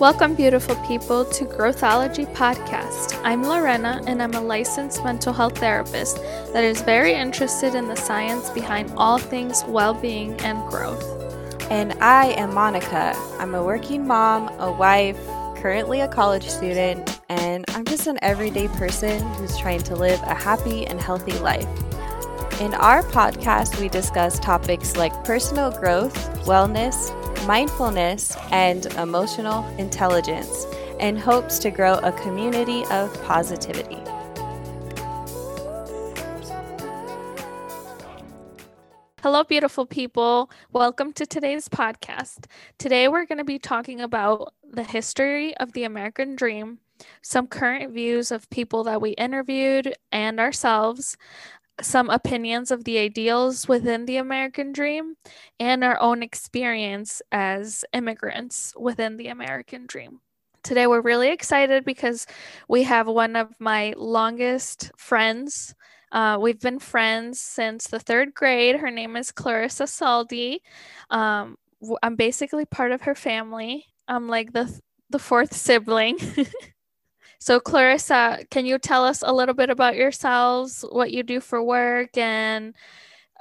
Welcome, beautiful people, to Growthology Podcast. I'm Lorena, and I'm a licensed mental health therapist that is very interested in the science behind all things well being and growth. And I am Monica. I'm a working mom, a wife, currently a college student, and I'm just an everyday person who's trying to live a happy and healthy life. In our podcast, we discuss topics like personal growth, wellness, mindfulness, and emotional intelligence in hopes to grow a community of positivity. Hello, beautiful people. Welcome to today's podcast. Today, we're going to be talking about the history of the American dream, some current views of people that we interviewed and ourselves, some opinions of the ideals within the American dream and our own experience as immigrants within the American dream. Today, we're really excited because we have one of my longest friends. Uh, we've been friends since the third grade. Her name is Clarissa Saldi. Um, I'm basically part of her family. I'm like the the fourth sibling. So, Clarissa, can you tell us a little bit about yourselves, what you do for work, and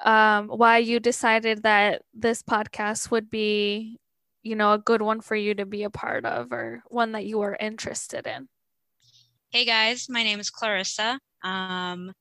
um, why you decided that this podcast would be, you know, a good one for you to be a part of or one that you were interested in? Hey guys, my name is Clarissa. Um,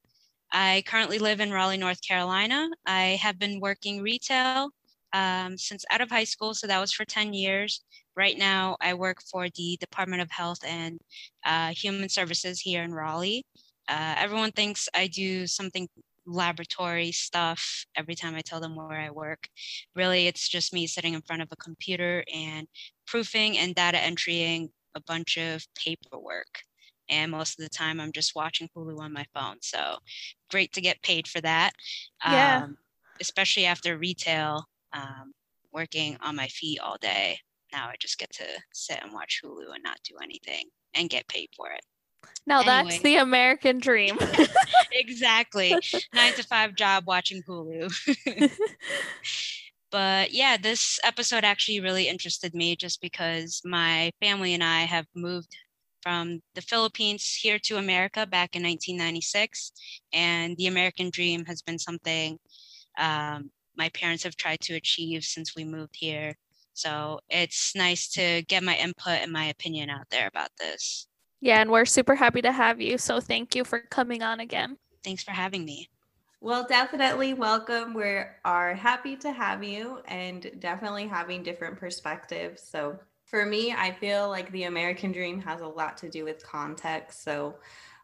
I currently live in Raleigh, North Carolina. I have been working retail um, since out of high school, so that was for 10 years. Right now, I work for the Department of Health and uh, Human Services here in Raleigh. Uh, everyone thinks I do something laboratory stuff every time I tell them where I work. Really, it's just me sitting in front of a computer and proofing and data entering a bunch of paperwork. And most of the time, I'm just watching Hulu on my phone. So great to get paid for that. Yeah. Um, especially after retail, um, working on my feet all day now I just get to sit and watch Hulu and not do anything and get paid for it. Now anyway. that's the American dream. exactly. Nine to five job watching Hulu. but yeah, this episode actually really interested me just because my family and I have moved from the Philippines here to America back in 1996. And the American dream has been something um, my parents have tried to achieve since we moved here. So it's nice to get my input and my opinion out there about this. Yeah, and we're super happy to have you. So thank you for coming on again. Thanks for having me. Well, definitely welcome. We are happy to have you and definitely having different perspectives. So for me, I feel like the American dream has a lot to do with context. So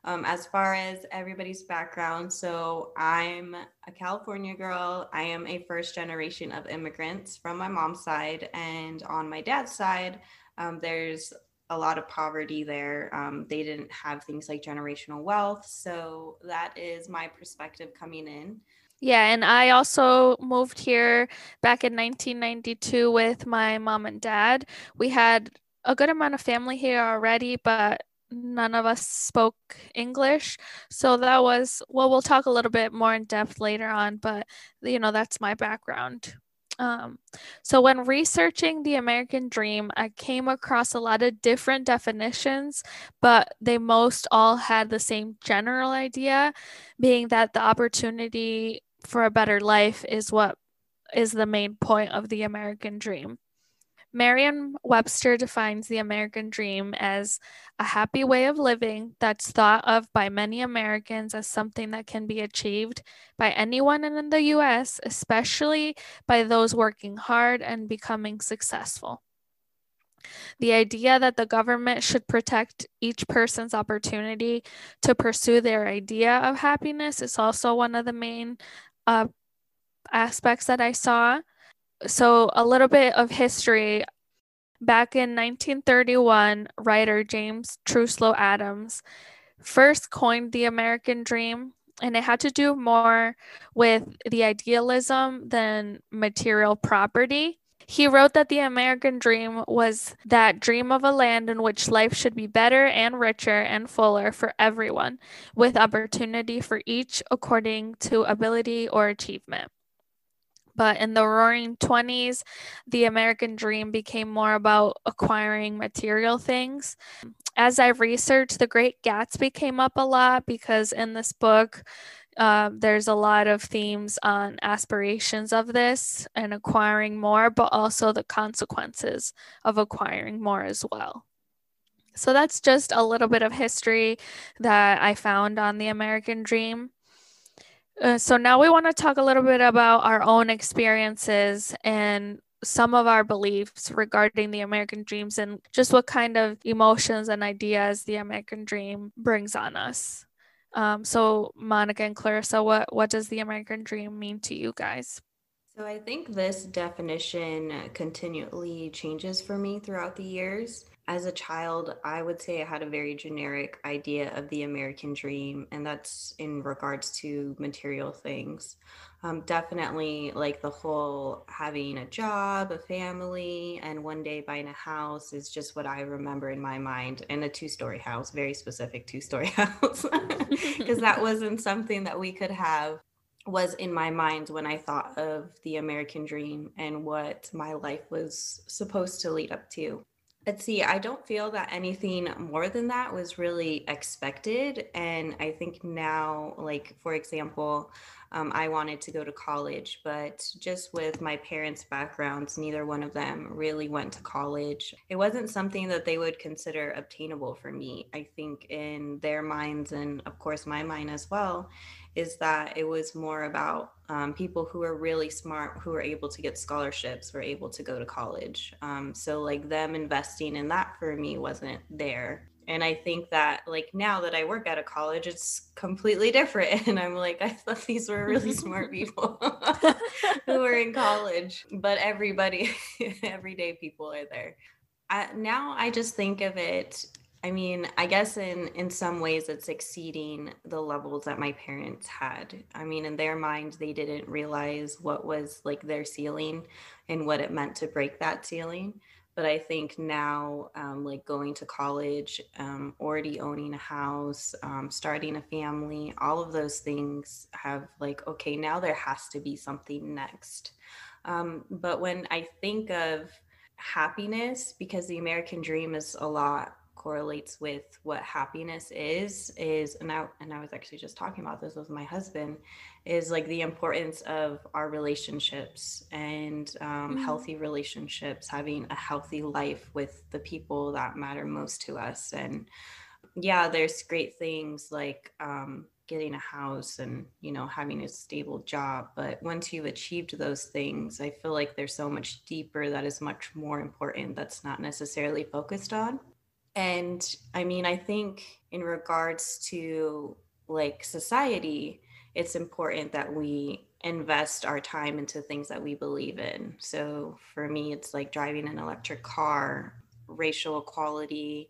um, as far as everybody's background, so I'm a California girl. I am a first generation of immigrants from my mom's side. And on my dad's side, um, there's a lot of poverty there. Um, they didn't have things like generational wealth. So that is my perspective coming in. Yeah, and I also moved here back in 1992 with my mom and dad. We had a good amount of family here already, but none of us spoke English. So that was, well, we'll talk a little bit more in depth later on, but you know, that's my background. Um, so, when researching the American dream, I came across a lot of different definitions, but they most all had the same general idea, being that the opportunity for a better life is what is the main point of the American dream. Merriam Webster defines the American dream as a happy way of living that's thought of by many Americans as something that can be achieved by anyone in the US, especially by those working hard and becoming successful. The idea that the government should protect each person's opportunity to pursue their idea of happiness is also one of the main uh, aspects that I saw so a little bit of history. Back in 1931, writer James Truslow Adams first coined the American dream, and it had to do more with the idealism than material property. He wrote that the American dream was that dream of a land in which life should be better and richer and fuller for everyone, with opportunity for each according to ability or achievement. But in the roaring 20s, the American dream became more about acquiring material things. As I've researched, The Great Gatsby came up a lot because in this book, uh, there's a lot of themes on aspirations of this and acquiring more, but also the consequences of acquiring more as well. So that's just a little bit of history that I found on the American Dream. Uh, so now we want to talk a little bit about our own experiences and some of our beliefs regarding the American dreams and just what kind of emotions and ideas the American dream brings on us. Um, so Monica and Clarissa, what what does the American dream mean to you guys? So I think this definition continually changes for me throughout the years as a child, I would say I had a very generic idea of the American dream, and that's in regards to material things. Um, definitely, like the whole having a job, a family, and one day buying a house is just what I remember in my mind. And a two story house, very specific two story house, because that wasn't something that we could have was in my mind when I thought of the American dream and what my life was supposed to lead up to. Let's see, I don't feel that anything more than that was really expected. And I think now, like, for example, um, I wanted to go to college, but just with my parents' backgrounds, neither one of them really went to college. It wasn't something that they would consider obtainable for me. I think in their minds, and of course, my mind as well, is that it was more about um, people who are really smart, who are able to get scholarships, were able to go to college. Um, so, like, them investing in that for me wasn't there. And I think that, like, now that I work at a college, it's completely different. And I'm like, I thought these were really smart people who were in college, but everybody, everyday people are there. I, now I just think of it I mean, I guess in in some ways it's exceeding the levels that my parents had. I mean, in their mind, they didn't realize what was like their ceiling and what it meant to break that ceiling. But I think now, um, like going to college, um, already owning a house, um, starting a family, all of those things have like, okay, now there has to be something next. Um, but when I think of happiness, because the American dream is a lot correlates with what happiness is is and I and I was actually just talking about this with my husband is like the importance of our relationships and um, mm-hmm. healthy relationships having a healthy life with the people that matter most to us and yeah there's great things like um, getting a house and you know having a stable job but once you've achieved those things i feel like there's so much deeper that is much more important that's not necessarily focused on and I mean, I think in regards to like society, it's important that we invest our time into things that we believe in. So for me, it's like driving an electric car, racial equality,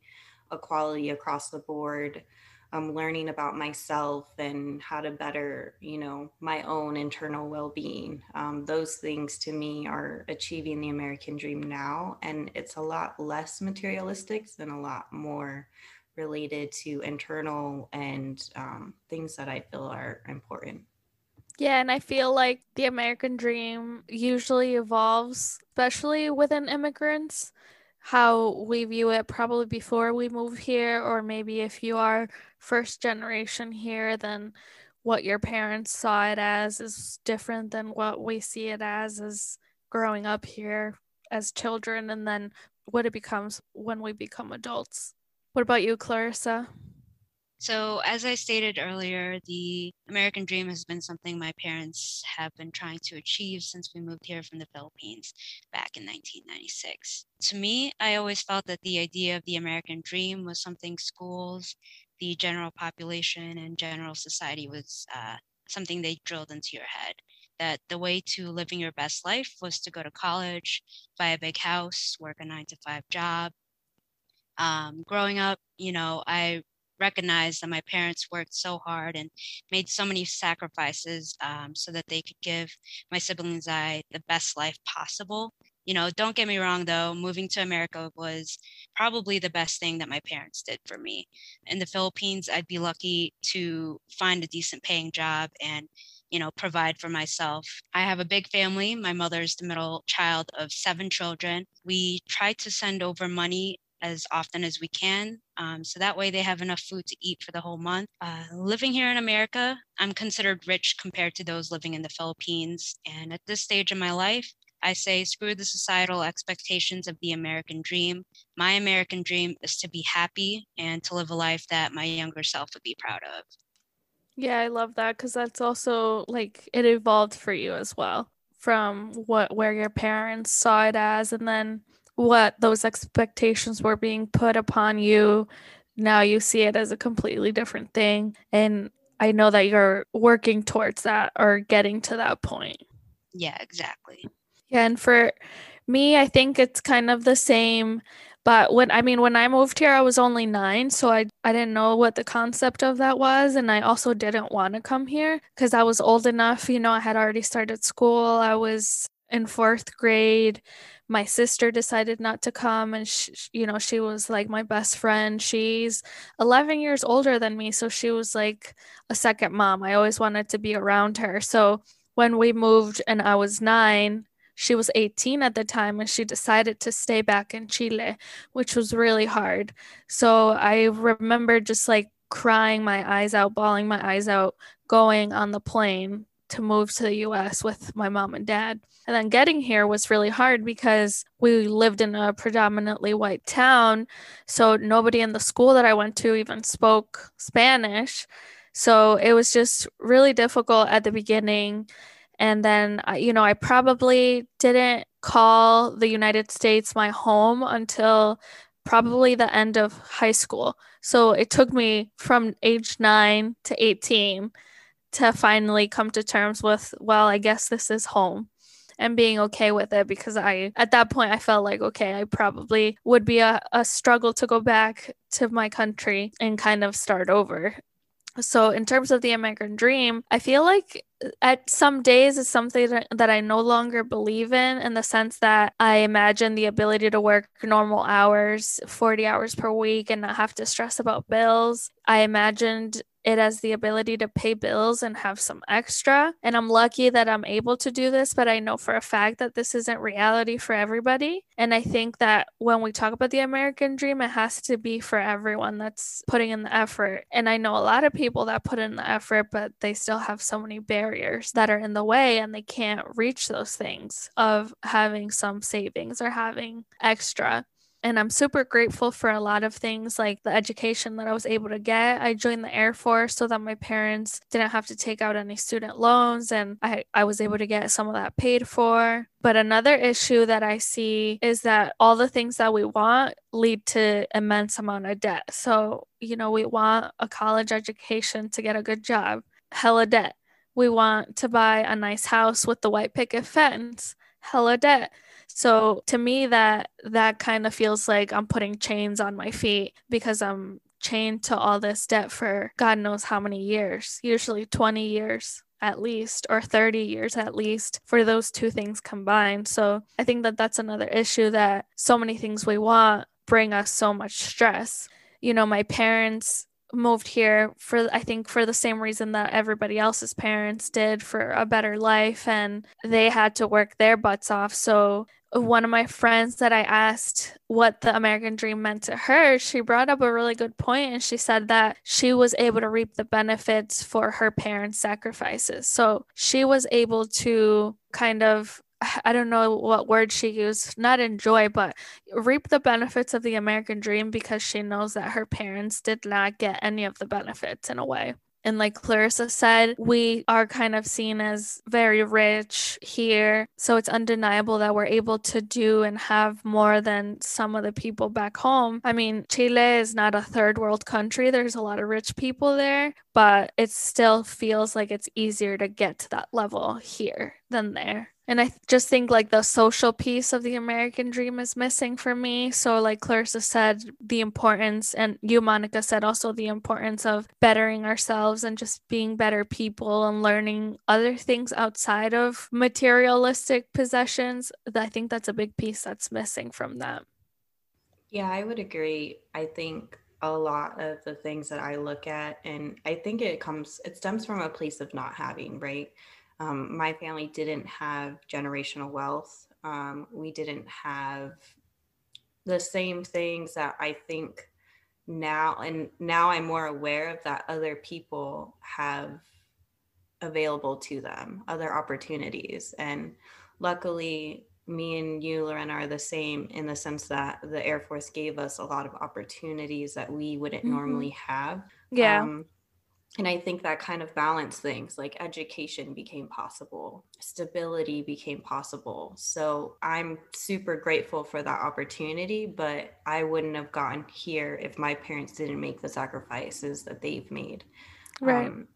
equality across the board, um, learning about myself and how to better, you know, my own internal well-being. Um, those things to me are achieving the American dream now, and it's a lot less materialistic and a lot more related to internal and um, things that I feel are important. Yeah, and I feel like the American dream usually evolves, especially within immigrants how we view it probably before we move here, or maybe if you are first generation here, then what your parents saw it as is different than what we see it as as growing up here as children, and then what it becomes when we become adults. What about you, Clarissa? So, as I stated earlier, the American dream has been something my parents have been trying to achieve since we moved here from the Philippines back in 1996. To me, I always felt that the idea of the American dream was something schools, the general population, and general society was uh, something they drilled into your head. That the way to living your best life was to go to college, buy a big house, work a nine to five job. Um, growing up, you know, I recognize that my parents worked so hard and made so many sacrifices um, so that they could give my siblings and I the best life possible. You know, don't get me wrong though, moving to America was probably the best thing that my parents did for me. In the Philippines, I'd be lucky to find a decent paying job and you know, provide for myself. I have a big family. My mother's the middle child of seven children. We try to send over money as often as we can. Um, so that way they have enough food to eat for the whole month. Uh, living here in America, I'm considered rich compared to those living in the Philippines. And at this stage in my life, I say, screw the societal expectations of the American dream. My American dream is to be happy and to live a life that my younger self would be proud of. Yeah, I love that because that's also like it evolved for you as well from what where your parents saw it as and then what those expectations were being put upon you. Now you see it as a completely different thing and i know that you're working towards that or getting to that point. Yeah exactly. Yeah and for me i think it's kind of the same but when i mean when i moved here i was only nine so i, I didn't know what the concept of that was and i also didn't want to come here because i was old enough you know i had already started school i was in fourth grade my sister decided not to come and she, you know she was like my best friend. She's 11 years older than me so she was like a second mom. I always wanted to be around her. So when we moved and i was 9 she was 18 at the time and she decided to stay back in chile which was really hard. So i remember just like crying my eyes out bawling my eyes out going on the plane to move to the US with my mom and dad. And then getting here was really hard because we lived in a predominantly white town. So nobody in the school that I went to even spoke Spanish. So it was just really difficult at the beginning. And then, you know, I probably didn't call the United States my home until probably the end of high school. So it took me from age nine to 18 to finally come to terms with, well, I guess this is home and being okay with it because I, at that point, I felt like, okay, I probably would be a, a struggle to go back to my country and kind of start over. So, in terms of the American dream, I feel like at some days it's something that I no longer believe in, in the sense that I imagine the ability to work normal hours, 40 hours per week, and not have to stress about bills. I imagined it has the ability to pay bills and have some extra. And I'm lucky that I'm able to do this, but I know for a fact that this isn't reality for everybody. And I think that when we talk about the American dream, it has to be for everyone that's putting in the effort. And I know a lot of people that put in the effort, but they still have so many barriers that are in the way and they can't reach those things of having some savings or having extra. And I'm super grateful for a lot of things like the education that I was able to get. I joined the Air Force so that my parents didn't have to take out any student loans and I, I was able to get some of that paid for. But another issue that I see is that all the things that we want lead to immense amount of debt. So, you know, we want a college education to get a good job, hella debt. We want to buy a nice house with the white picket fence, hella debt so to me that that kind of feels like I'm putting chains on my feet because I'm chained to all this debt for God knows how many years, usually 20 years at least or 30 years at least for those two things combined. So I think that that's another issue that so many things we want bring us so much stress. You know, my parents moved here for I think for the same reason that everybody else's parents did for a better life and they had to work their butts off. So one of my friends that I asked what the American dream meant to her, she brought up a really good point and she said that she was able to reap the benefits for her parents' sacrifices. So she was able to kind of I don't know what word she used, not enjoy, but reap the benefits of the American dream because she knows that her parents did not get any of the benefits in a way. And like Clarissa said, we are kind of seen as very rich here. So it's undeniable that we're able to do and have more than some of the people back home. I mean, Chile is not a third world country, there's a lot of rich people there, but it still feels like it's easier to get to that level here than there. And I just think like the social piece of the American dream is missing for me. So, like Clarissa said, the importance, and you, Monica, said also the importance of bettering ourselves and just being better people and learning other things outside of materialistic possessions. I think that's a big piece that's missing from that. Yeah, I would agree. I think a lot of the things that I look at, and I think it comes, it stems from a place of not having, right? Um, my family didn't have generational wealth. Um, we didn't have the same things that I think now, and now I'm more aware of that other people have available to them, other opportunities. And luckily, me and you, Lorena, are the same in the sense that the Air Force gave us a lot of opportunities that we wouldn't mm-hmm. normally have. Yeah. Um, and I think that kind of balanced things like education became possible, stability became possible. So I'm super grateful for that opportunity, but I wouldn't have gotten here if my parents didn't make the sacrifices that they've made. Right. Um,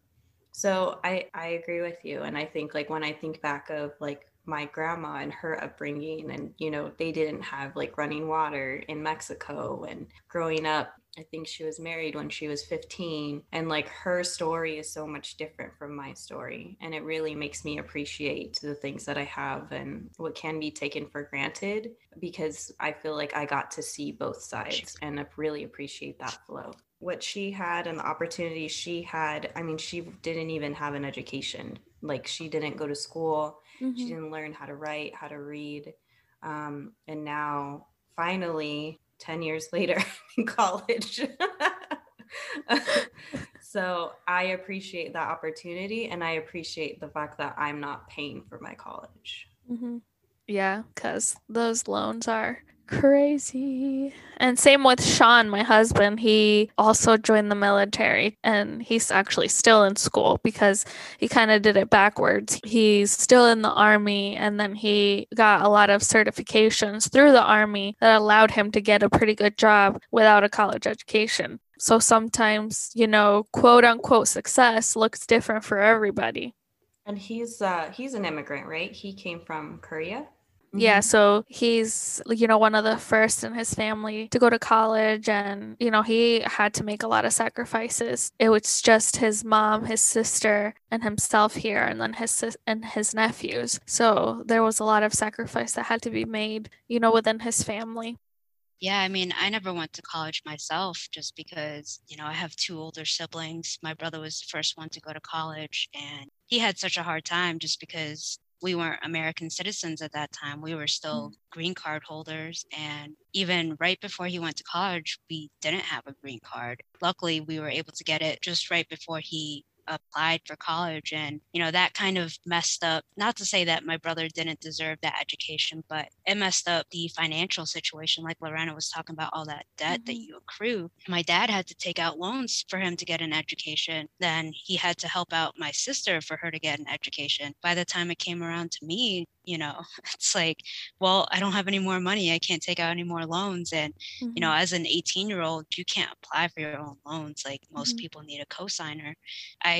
so I I agree with you and I think like when I think back of like my grandma and her upbringing and you know they didn't have like running water in Mexico and growing up I think she was married when she was 15 and like her story is so much different from my story and it really makes me appreciate the things that I have and what can be taken for granted because I feel like I got to see both sides and I really appreciate that flow. What she had and the opportunities she had i mean she didn't even have an education. Like she didn't go to school. Mm-hmm. she didn't learn how to write how to read. Um, and now finally 10 years later in college so i appreciate that opportunity and i appreciate the fact that i'm not paying for my college mm-hmm. yeah because those loans are crazy. And same with Sean, my husband. He also joined the military and he's actually still in school because he kind of did it backwards. He's still in the army and then he got a lot of certifications through the army that allowed him to get a pretty good job without a college education. So sometimes, you know, quote unquote success looks different for everybody. And he's uh he's an immigrant, right? He came from Korea. Yeah, mm-hmm. so he's, you know, one of the first in his family to go to college. And, you know, he had to make a lot of sacrifices. It was just his mom, his sister, and himself here, and then his and his nephews. So there was a lot of sacrifice that had to be made, you know, within his family. Yeah, I mean, I never went to college myself just because, you know, I have two older siblings. My brother was the first one to go to college, and he had such a hard time just because we weren't American citizens at that time. We were still mm. green card holders. And even right before he went to college, we didn't have a green card. Luckily, we were able to get it just right before he applied for college and you know that kind of messed up not to say that my brother didn't deserve that education but it messed up the financial situation like lorena was talking about all that debt mm-hmm. that you accrue my dad had to take out loans for him to get an education then he had to help out my sister for her to get an education by the time it came around to me you know it's like well i don't have any more money i can't take out any more loans and mm-hmm. you know mm-hmm. as an 18 year old you can't apply for your own loans like most mm-hmm. people need a cosigner i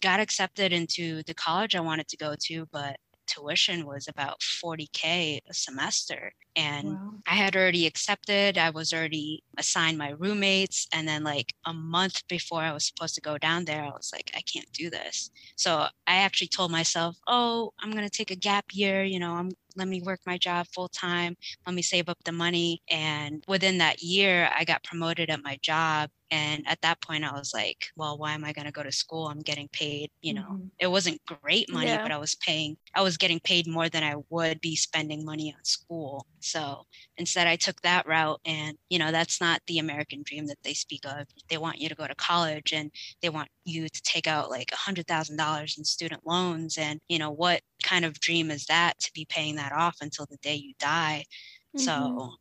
got accepted into the college i wanted to go to but tuition was about 40k a semester and wow. i had already accepted i was already assigned my roommates and then like a month before i was supposed to go down there i was like i can't do this so i actually told myself oh i'm going to take a gap year you know i'm let me work my job full time let me save up the money and within that year i got promoted at my job and at that point, I was like, well, why am I going to go to school? I'm getting paid, you know, mm-hmm. it wasn't great money, yeah. but I was paying, I was getting paid more than I would be spending money on school. So instead, I took that route. And, you know, that's not the American dream that they speak of. They want you to go to college and they want you to take out like a $100,000 in student loans. And, you know, what kind of dream is that to be paying that off until the day you die? Mm-hmm. So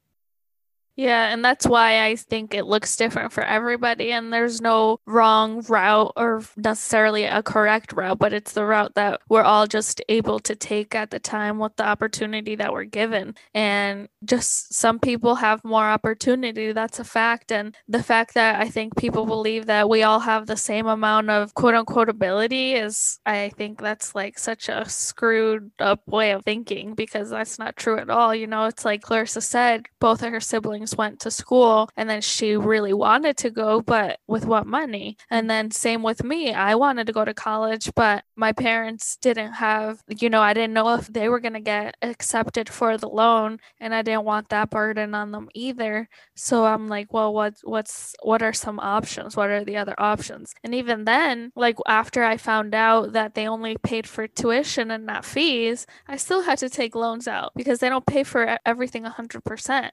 yeah, and that's why I think it looks different for everybody. And there's no wrong route or necessarily a correct route, but it's the route that we're all just able to take at the time with the opportunity that we're given. And just some people have more opportunity. That's a fact. And the fact that I think people believe that we all have the same amount of quote unquote ability is, I think that's like such a screwed up way of thinking because that's not true at all. You know, it's like Clarissa said, both of her siblings siblings went to school and then she really wanted to go, but with what money? And then same with me. I wanted to go to college, but my parents didn't have, you know, I didn't know if they were going to get accepted for the loan and I didn't want that burden on them either. So I'm like, well, what what's what are some options? What are the other options? And even then, like after I found out that they only paid for tuition and not fees, I still had to take loans out because they don't pay for everything 100%.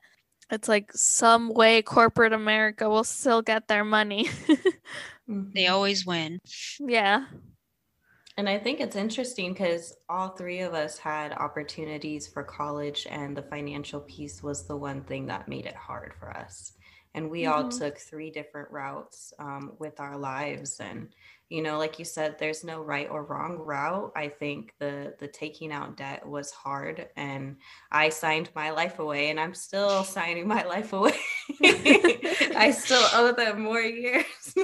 It's like some way corporate America will still get their money. Mm-hmm. they always win. Yeah. And I think it's interesting because all three of us had opportunities for college, and the financial piece was the one thing that made it hard for us. And we mm-hmm. all took three different routes um, with our lives. And you know like you said there's no right or wrong route i think the the taking out debt was hard and i signed my life away and i'm still signing my life away i still owe them more years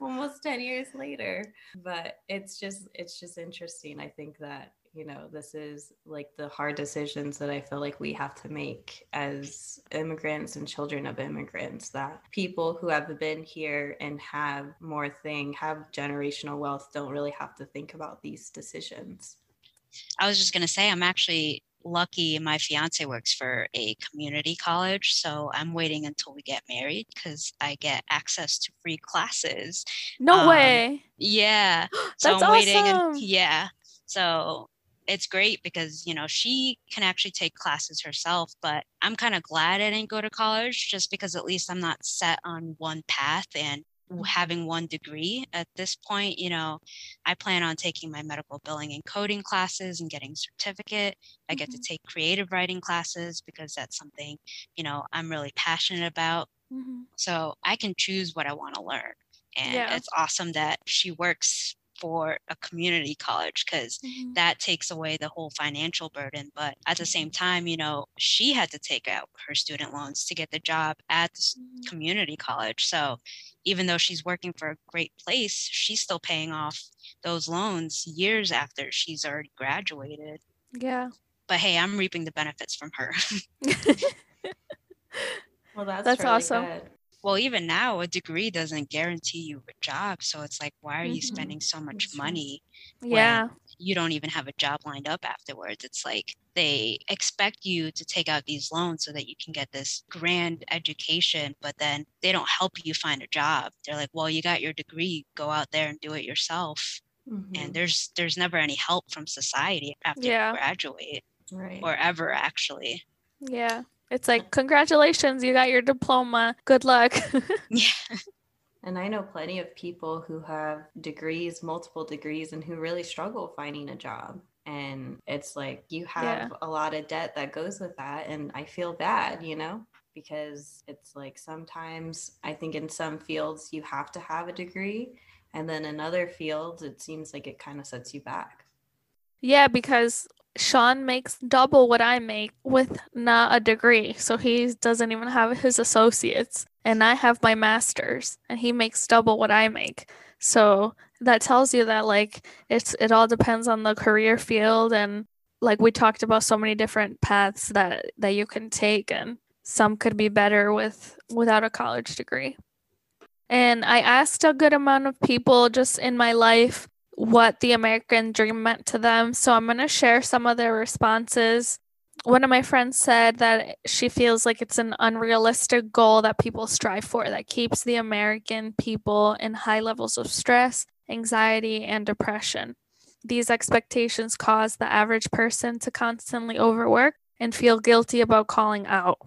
almost 10 years later but it's just it's just interesting i think that you know this is like the hard decisions that i feel like we have to make as immigrants and children of immigrants that people who have been here and have more thing have generational wealth don't really have to think about these decisions. I was just going to say i'm actually lucky my fiance works for a community college so i'm waiting until we get married because i get access to free classes. No um, way. yeah. So That's i'm waiting awesome. and yeah. So it's great because you know she can actually take classes herself but i'm kind of glad i didn't go to college just because at least i'm not set on one path and having one degree at this point you know i plan on taking my medical billing and coding classes and getting certificate i get mm-hmm. to take creative writing classes because that's something you know i'm really passionate about mm-hmm. so i can choose what i want to learn and yeah. it's awesome that she works for a community college because mm-hmm. that takes away the whole financial burden. But at the same time, you know, she had to take out her student loans to get the job at the mm-hmm. community college. So even though she's working for a great place, she's still paying off those loans years after she's already graduated. Yeah. But hey, I'm reaping the benefits from her. well, that's, that's really awesome. Good well even now a degree doesn't guarantee you a job so it's like why are mm-hmm. you spending so much money yeah. you don't even have a job lined up afterwards? It's like they expect you to take out these loans so that you can get this grand education but then they don't help you find a job. They're like well you got your degree go out there and do it yourself. Mm-hmm. and there's there's never any help from society after yeah. you graduate right. or ever actually. Yeah it's like, congratulations, you got your diploma. Good luck. yeah. And I know plenty of people who have degrees, multiple degrees, and who really struggle finding a job. And it's like you have yeah. a lot of debt that goes with that. And I feel bad, you know, because it's like sometimes I think in some fields you have to have a degree. And then in other fields, it seems like it kind of sets you back. Yeah, because Sean makes double what I make with not a degree. So he doesn't even have his associates. And I have my master's and he makes double what I make. So that tells you that like it's it all depends on the career field and like we talked about so many different paths that that you can take and some could be better with without a college degree. And I asked a good amount of people just in my life what the American dream meant to them. So I'm going to share some of their responses. One of my friends said that she feels like it's an unrealistic goal that people strive for that keeps the American people in high levels of stress, anxiety, and depression. These expectations cause the average person to constantly overwork and feel guilty about calling out.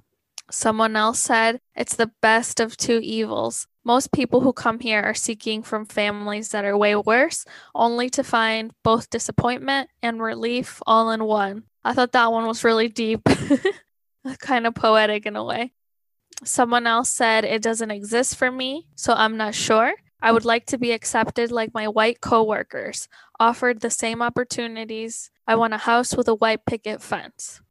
Someone else said it's the best of two evils. Most people who come here are seeking from families that are way worse, only to find both disappointment and relief all in one. I thought that one was really deep, kind of poetic in a way. Someone else said it doesn't exist for me, so I'm not sure. I would like to be accepted like my white coworkers, offered the same opportunities. I want a house with a white picket fence.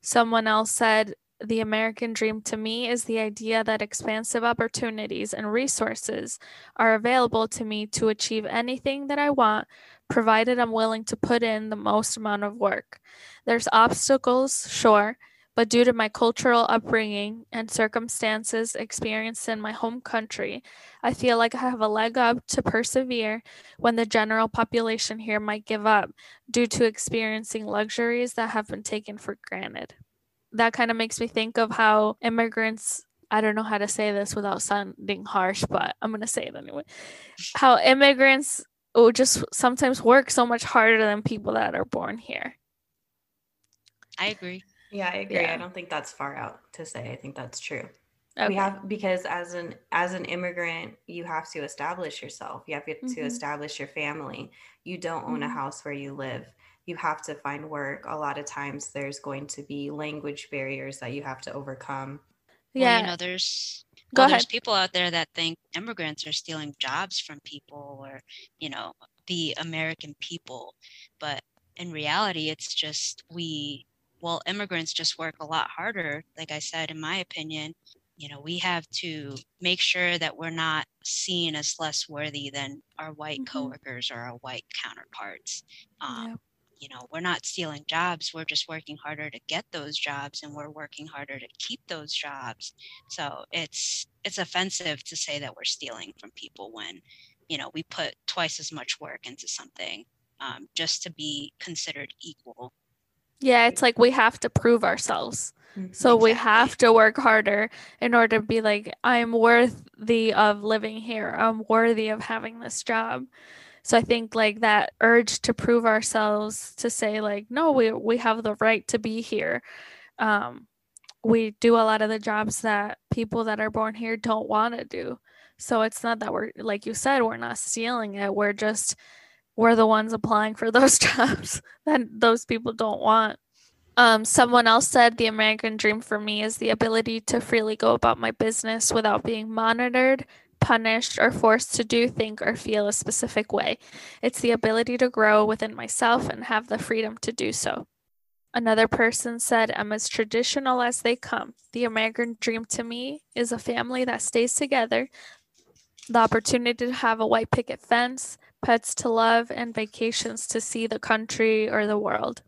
Someone else said the American dream to me is the idea that expansive opportunities and resources are available to me to achieve anything that I want, provided I'm willing to put in the most amount of work. There's obstacles, sure, but due to my cultural upbringing and circumstances experienced in my home country, I feel like I have a leg up to persevere when the general population here might give up due to experiencing luxuries that have been taken for granted. That kind of makes me think of how immigrants I don't know how to say this without sounding harsh, but I'm going to say it anyway. How immigrants will just sometimes work so much harder than people that are born here. I agree. Yeah, I agree. Yeah. I don't think that's far out to say. I think that's true. Okay. We have because as an as an immigrant, you have to establish yourself. You have to Mhm. establish your family. You don't own a Mhm. house where you live. You have to find work. A lot of times there's going to be language barriers that you have to overcome. Well, yeah. you know, there's Go well, there's people out there that think immigrants are stealing jobs from people or, you know, the American people. But in reality, it's just we, well, immigrants just work a lot harder. Like I said, in my opinion, you know, we have to make sure that we're not seen as less worthy than our white Mhm. coworkers or our white counterparts. Um, Yeah. You know we're not stealing jobs we're just working harder to get those jobs and we're working harder to keep those jobs so it's it's offensive to say that we're stealing from people when you know we put twice as much work into something um, just to be considered equal Yeah, it's like we have to prove ourselves. Mhm. So we have to work harder in order to be like, I'm worthy of living here. I'm worthy of having this job. So I think like that urge to prove ourselves to say like, no, we we have the right to be here. Um, we do a lot of the jobs that people that are born here don't want to do. So it's not that we're like you said, we're not stealing it. We're just we're the ones applying for those jobs that those people don't want. Um, someone else said the American dream for me is the ability to freely go about my business without being monitored, punished, or forced to do, think, or feel a specific way. It's the ability to grow within myself and have the freedom to do so. Another person said, I'm as traditional as they come. The American dream to me is a family that stays together, the opportunity to have a white picket fence, pets to love, and vacations to see the country or the world.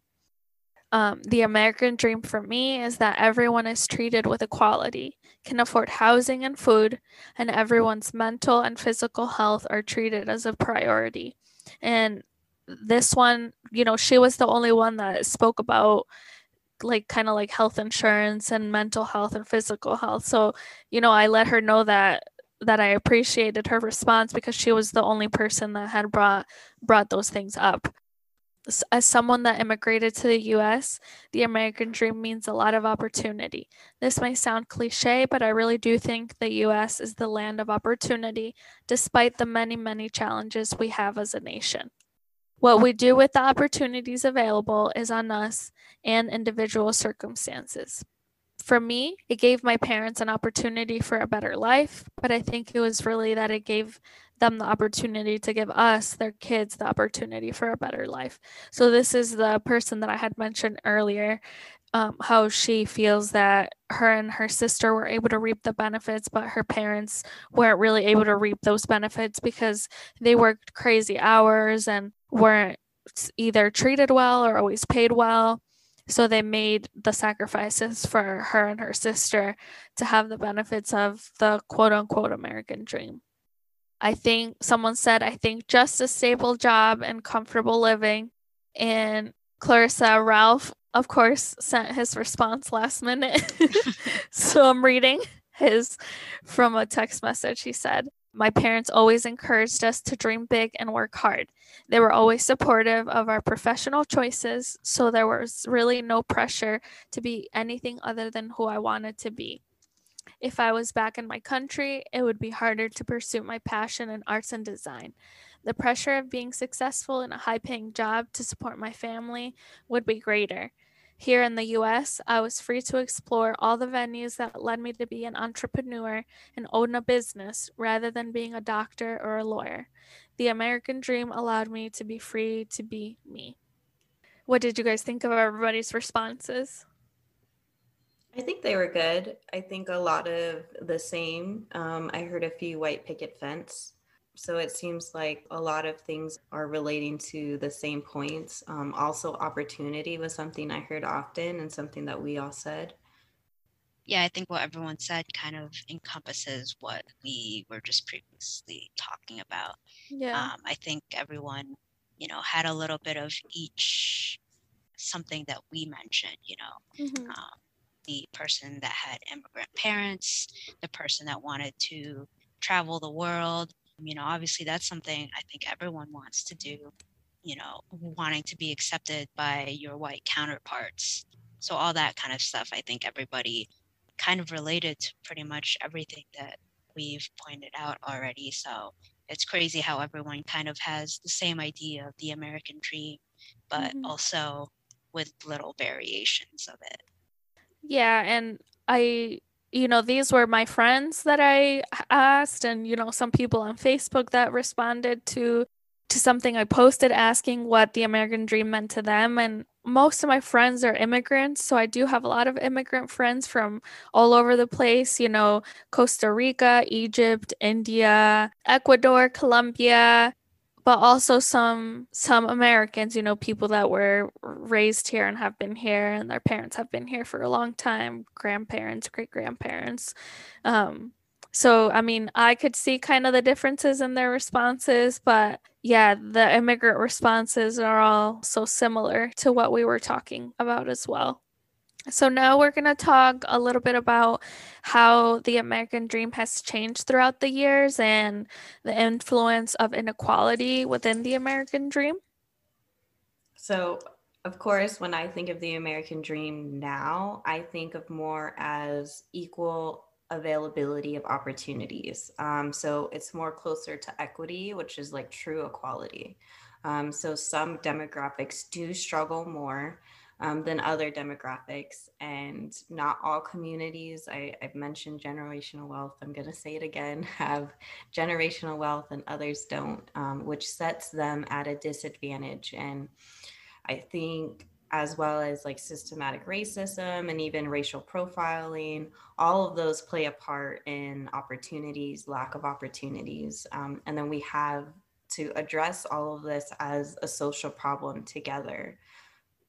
Um, the American dream for me is that everyone is treated with equality, can afford housing and food, and everyone's mental and physical health are treated as a priority. And this one, you know, she was the only one that spoke about like kind of like health insurance and mental health and physical health. So, you know, I let her know that that I appreciated her response because she was the only person that had brought brought those things up. As someone that immigrated to the US, the American dream means a lot of opportunity. This may sound cliche, but I really do think the US is the land of opportunity despite the many, many challenges we have as a nation. What we do with the opportunities available is on us and individual circumstances. For me, it gave my parents an opportunity for a better life, but I think it was really that it gave them the opportunity to give us, their kids, the opportunity for a better life. So, this is the person that I had mentioned earlier, um, how she feels that her and her sister were able to reap the benefits, but her parents weren't really able to reap those benefits because they worked crazy hours and weren't either treated well or always paid well. So they made the sacrifices for her and her sister to have the benefits of the quote unquote American dream. I think someone said, I think just a stable job and comfortable living. And Clarissa Ralph, of course, sent his response last minute. so I'm reading his from a text message. He said, My parents always encouraged us to dream big and work hard. They were always supportive of our professional choices, so there was really no pressure to be anything other than who I wanted to be. If I was back in my country, it would be harder to pursue my passion in arts and design. The pressure of being successful in a high paying job to support my family would be greater. Here in the US, I was free to explore all the venues that led me to be an entrepreneur and own a business rather than being a doctor or a lawyer. The American dream allowed me to be free to be me. What did you guys think of everybody's responses? I think they were good. I think a lot of the same. Um, I heard a few white picket fence. So it seems like a lot of things are relating to the same points. Um, also, opportunity was something I heard often and something that we all said. yeah, I think what everyone said kind of encompasses what we were just previously talking about. Yeah. Um, I think everyone, you know, had a little bit of each something that we mentioned, you know, Mhm. um, the person that had immigrant parents, the person that wanted to travel the world. You know, obviously that's something I think everyone wants to do, you know, wanting to be accepted by your white counterparts. So, all that kind of stuff, I think everybody kind of related to pretty much everything that we've pointed out already. So, it's crazy how everyone kind of has the same idea of the American dream, but Mhm. also with little variations of it. Yeah, and I, you know, these were my friends that I asked, and you know, some people on Facebook that responded to to something I posted asking what the American dream meant to them. And most of my friends are immigrants, so I do have a lot of immigrant friends from all over the place. You know, Costa Rica, Egypt, India, Ecuador, Colombia, but also some some Americans, you know, people that were raised here and have been here and their parents have been here for a long time, grandparents, great grandparents. Um, so I mean, I could see kind of the differences in their responses, but yeah, the immigrant responses are all so similar to what we were talking about as well. So now we're going to talk a little bit about how the American dream has changed throughout the years and the influence of inequality within the American dream. So, of course, when I think of the American dream now, I think of more as equal availability of opportunities. Um, so it's more closer to equity, which is like true equality. Um, so some demographics do struggle more um, than other demographics, and not all communities. I, I've mentioned generational wealth. I'm going to say it again: have generational wealth, and others don't, um, which sets them at a disadvantage. And I think as well as like systematic racism and even racial profiling, all of those play a part in opportunities, lack of opportunities. Um, and then we have to address all of this as a social problem together.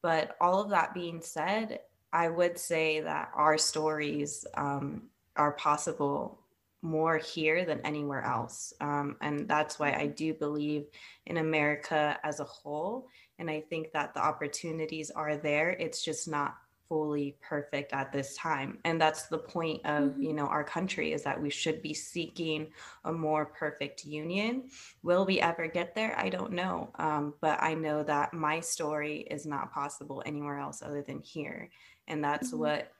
But all of that being said, I would say that our stories um, are possible more here than anywhere else. Um, and that's why I do believe in America as a whole and I think that the opportunities are there. It's just not fully perfect at this time. And that's the point of, Mhm. you know, our country is that we should be seeking a more perfect union. Will we ever get there? I don't know. Um, but I know that my story is not possible anywhere else other than here. And that's Mhm. what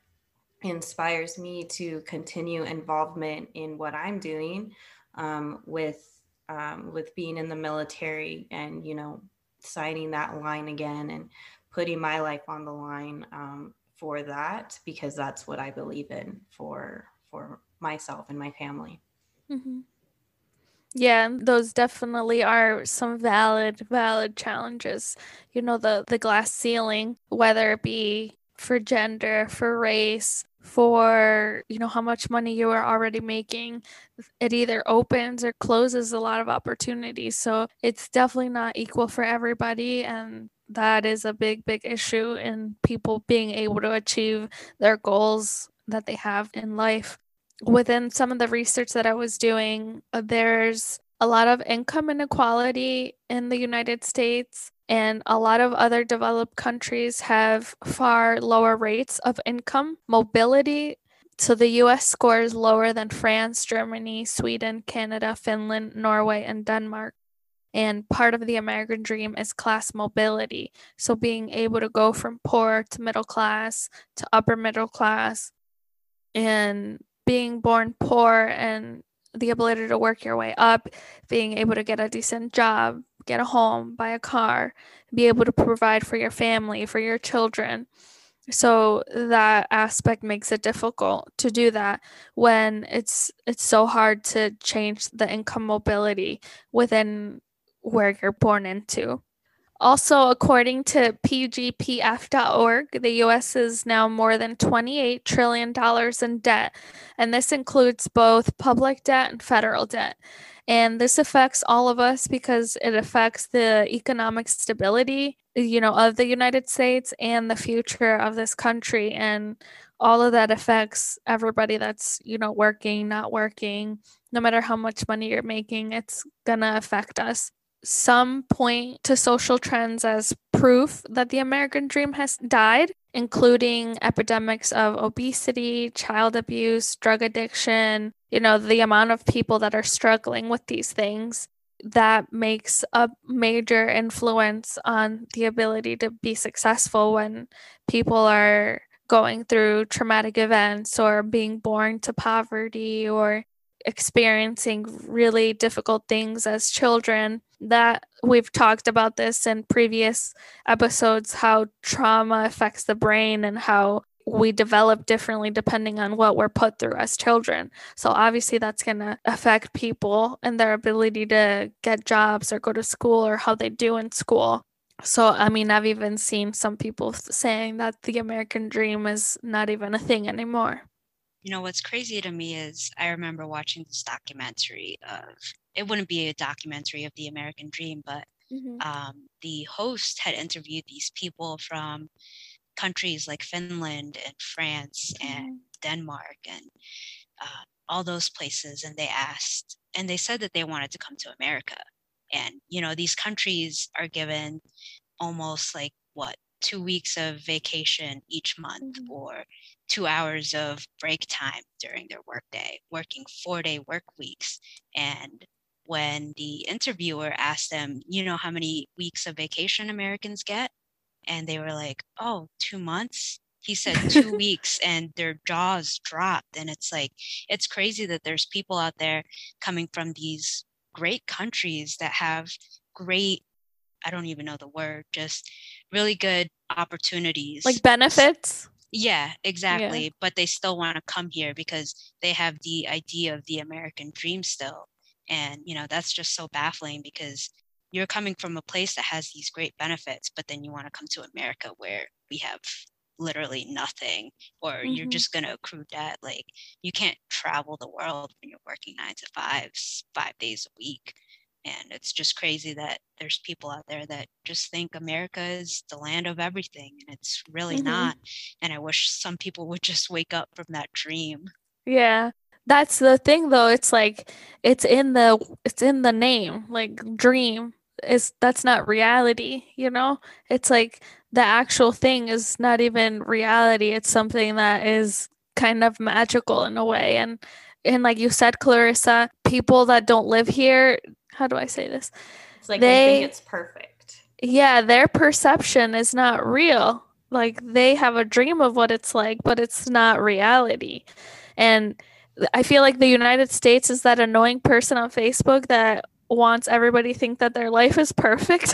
inspires me to continue involvement in what I'm doing um, with um, with being in the military and you know signing that line again and putting my life on the line um, for that because that's what I believe in for for myself and my family. Mhm. Yeah, those definitely are some valid, valid challenges. You know, the the glass ceiling, whether it be for gender, for race, for, you know, how much money you are already making, it either opens or closes a lot of opportunities. So it's definitely not equal for everybody. And that is a big, big issue in people being able to achieve their goals that they have in life within some of the research that I was doing, uh, there's a lot of income inequality in the United States, and a lot of other developed countries have far lower rates of income mobility. So the US scores lower than France, Germany, Sweden, Canada, Finland, Norway, and Denmark. And part of the American dream is class mobility. So being able to go from poor to middle class to upper middle class and being born poor and the ability to work your way up, being able to get a decent job, get a home, buy a car, be able to provide for your family, for your children. So that aspect makes it difficult to do that when it's it's so hard to change the income mobility within where you're born into. Also, according to pgpf.org, the US is now more than $28 trillion in debt, and this includes both public debt and federal debt. And this affects all of us because it affects the economic stability, you know, of the United States and the future of this country. And all of that affects everybody that's, you know, working, not working, no matter how much money you're making, it's gonna affect us. Some point to social trends as proof that the American dream has died, including epidemics of obesity, child abuse, drug addiction, you know, the amount of people that are struggling with these things. That makes a major influence on the ability to be successful when people are going through traumatic events or being born to poverty or experiencing really difficult things as children that we've talked about this in previous episodes how trauma affects the brain and how we develop differently depending on what we're put through as children. So obviously that's going to affect people and their ability to get jobs or go to school or how they do in school. So I mean I've even seen some people saying that the American dream is not even a thing anymore. You know, what's crazy to me is I remember watching this documentary of, it wouldn't be a documentary of the American dream, but mm-hmm. um, the host had interviewed these people from countries like Finland and France mm-hmm. and Denmark and uh, all those places. And they asked, and they said that they wanted to come to America. And, you know, these countries are given almost like what, two weeks of vacation each month mm-hmm. or two hours of break time during their workday, working four day work weeks. And when the interviewer asked them, you know, how many weeks of vacation Americans get? And they were like, oh, two months. He said two weeks, and their jaws dropped. And it's like, it's crazy that there's people out there coming from these great countries that have great, I don't even know the word, just really good opportunities. Like benefits? Yeah, exactly. Yeah. But they still want to come here because they have the idea of the American dream still. And, you know, that's just so baffling because you're coming from a place that has these great benefits, but then you want to come to America where we have literally nothing or mm-hmm. you're just going to accrue debt. Like you can't travel the world when you're working nine to five, five days a week. And it's just crazy that there's people out there that just think America is the land of everything, and it's really mm-hmm. not. And I wish some people would just wake up from that dream. Yeah. That's the thing though. It's like it's in the it's in the name. Like dream is that's not reality, you know? It's like the actual thing is not even reality. It's something that is kind of magical in a way. And and like you said, Clarissa, people that don't live here how do I say this? It's like they think it's perfect. Yeah, their perception is not real. Like they have a dream of what it's like, but it's not reality. And I feel like the United States is that annoying person on Facebook that wants everybody to think that their life is perfect.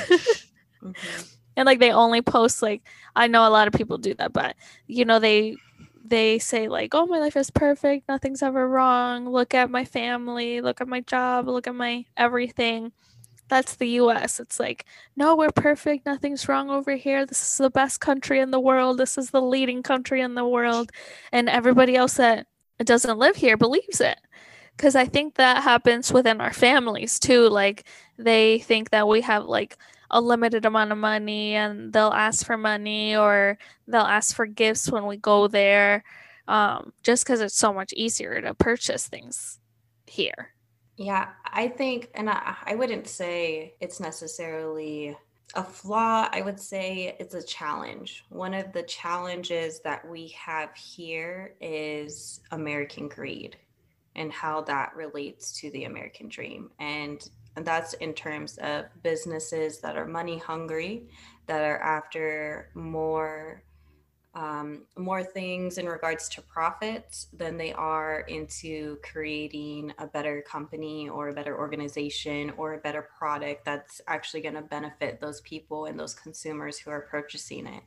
mm-hmm. And like they only post like I know a lot of people do that, but you know they they say like oh my life is perfect. Nothing's ever wrong. Look at my family. Look at my job. Look at my everything. That's the US it's like no we're perfect. Nothing's wrong over here. This is the best country in the world. This is the leading country in the world. And everybody else that doesn't live here believes it. Because I think that happens within our families too. Like they think that we have like a limited amount of money and they'll ask for money or they'll ask for gifts when we go there um, just because it's so much easier to purchase things here. Yeah, I think, and I, I wouldn't say it's necessarily a flaw. I would say it's a challenge. One of the challenges that we have here is American greed and how that relates to the American dream. And and that's in terms of businesses that are money hungry, that are after more um, more things in regards to profits than they are into creating a better company or a better organization or a better product that's actually going to benefit those people and those consumers who are purchasing it.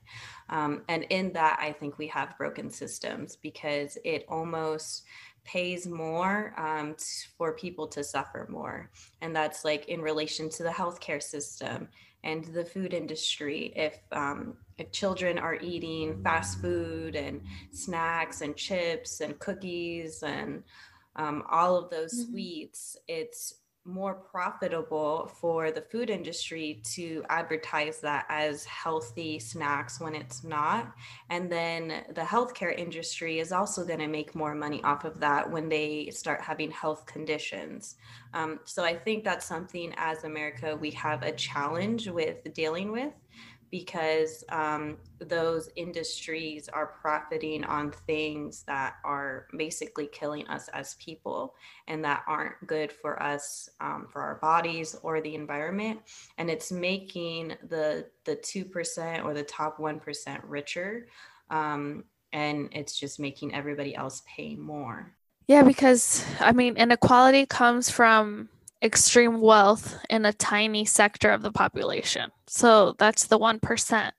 Um, and in that, I think we have broken systems because it almost pays more um, t- for people to suffer more. And that's like in relation to the healthcare system and the food industry. If, um, if children are eating fast food and snacks and chips and cookies and um, all of those mm-hmm. sweets, it's more profitable for the food industry to advertise that as healthy snacks when it's not. And then the healthcare industry is also going to make more money off of that when they start having health conditions. Um, so I think that's something as America we have a challenge with dealing with because um, those industries are profiting on things that are basically killing us as people and that aren't good for us um, for our bodies or the environment. And it's making the the 2% or the top 1% richer um, and it's just making everybody else pay more. Yeah because i mean inequality comes from extreme wealth in a tiny sector of the population. So that's the 1%.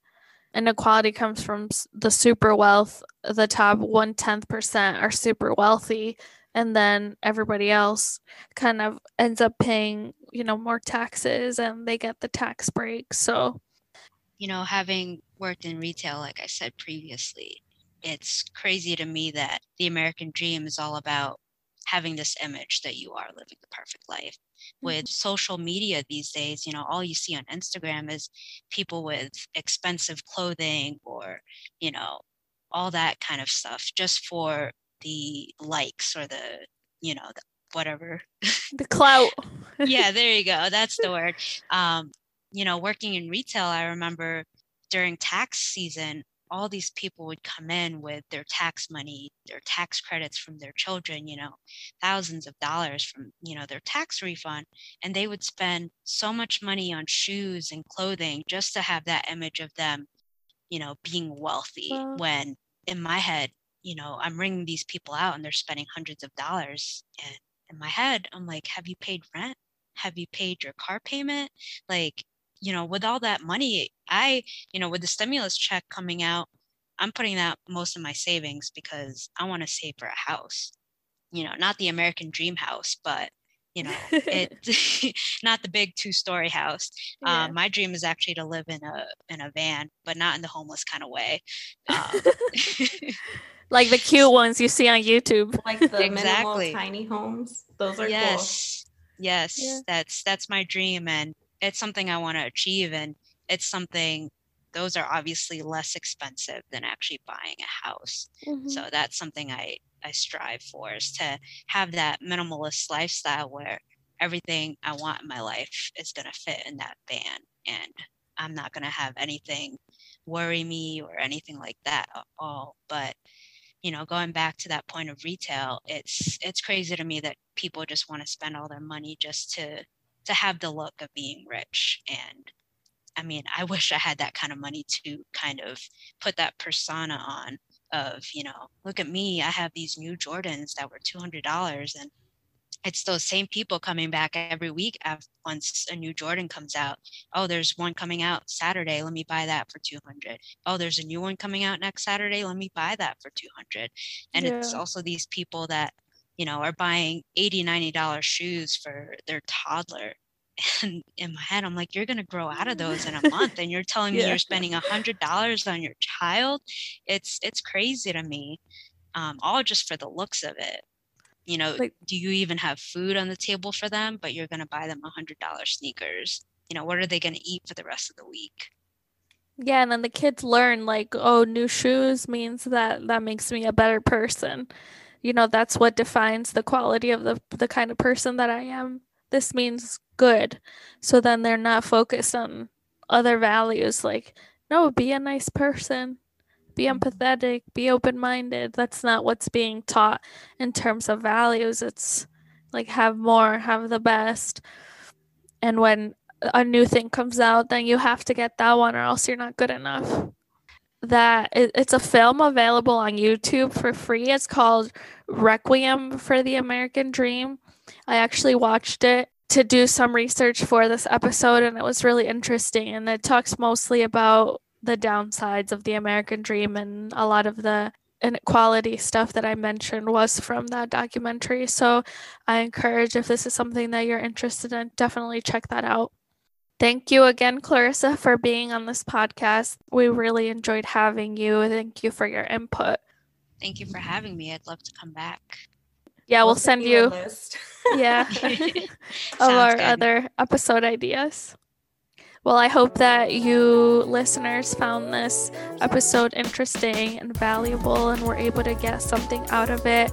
Inequality comes from the super wealth. The top one tenth percent are super wealthy, and then everybody else kind of ends up paying, you know, more taxes and they get the tax break. So, you know, having worked in retail, like I said previously, it's crazy to me that the American dream is all about having this image that you are living the perfect life. With mm-hmm. social media these days you know all you see on instagram is people with expensive clothing or you know all that kind of stuff just for the likes or the you know the, whatever. The clout. Yeah there you go. That's the word. Um you know working in retail i remember during tax season all these people would come in with their tax money, their tax credits from their children, you know, thousands of dollars from, you know, their tax refund. And they would spend so much money on shoes and clothing just to have that image of them, you know, being wealthy. Well, when in my head, you know, I'm ringing these people out and they're spending hundreds of dollars. And in my head, I'm like, have you paid rent? Have you paid your car payment? Like, you know, with all that money, I, you know, with the stimulus check coming out, I'm putting out most of my savings because I want to save for a house. You know, not the American dream house, but you know, it not the big two-story house. Yeah. Um, my dream is actually to live in a in a van, but not in the homeless kind of way. Um, like the cute ones you see on YouTube, like the exactly. minimal tiny homes. Those are yes, cool. yes, yeah. that's that's my dream, and it's something I want to achieve and it's something those are obviously less expensive than actually buying a house. Mm-hmm. So that's something I I strive for is to have that minimalist lifestyle where everything I want in my life is going to fit in that van and I'm not going to have anything worry me or anything like that at all but you know going back to that point of retail it's it's crazy to me that people just want to spend all their money just to to have the look of being rich and i mean i wish i had that kind of money to kind of put that persona on of you know look at me i have these new jordans that were $200 and it's those same people coming back every week after, once a new jordan comes out. Oh there's one coming out saturday let me buy that for 200 oh there's a new one coming out next saturday let me buy that for 200 and yeah. it's also these people that you know, are buying 80, 90 dollar shoes for their toddler. And in my head, I'm like, you're gonna grow out of those in a month, and you're telling yeah. me you're spending a hundred dollars on your child. It's it's crazy to me, um, all just for the looks of it. You know, like, do you even have food on the table for them? But you're gonna buy them a hundred dollar sneakers. You know, what are they gonna eat for the rest of the week? Yeah, and then the kids learn like, oh, new shoes means that that makes me a better person you know that's what defines the quality of the the kind of person that I am. This means good. So then they're not focused on other values like no, be a nice person, be mm-hmm. empathetic, be open-minded. That's not what's being taught in terms of values. It's like have more, have the best. And when a new thing comes out, then you have to get that one or else you're not good enough that it's a film available on YouTube for free. It's called Requiem for the American Dream. I actually watched it to do some research for this episode and it was really interesting and it talks mostly about the downsides of the American dream and a lot of the inequality stuff that I mentioned was from that documentary. So I encourage if this is something that you're interested in, definitely check that out. Thank you again, Clarissa, for being on this podcast. We really enjoyed having you. Thank you for your input. Thank you for having me. I'd love to come back. Yeah, we'll, we'll send, send you, a list. yeah, of our good. other episode ideas. Well, I hope that you listeners found this episode interesting and valuable and were able to get something out of it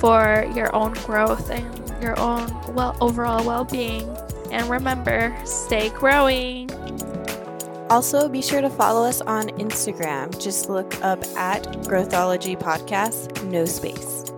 for your own growth and your own well overall well-being. And remember, stay growing. Also, be sure to follow us on Instagram. Just look up at Growthology Podcast, no space.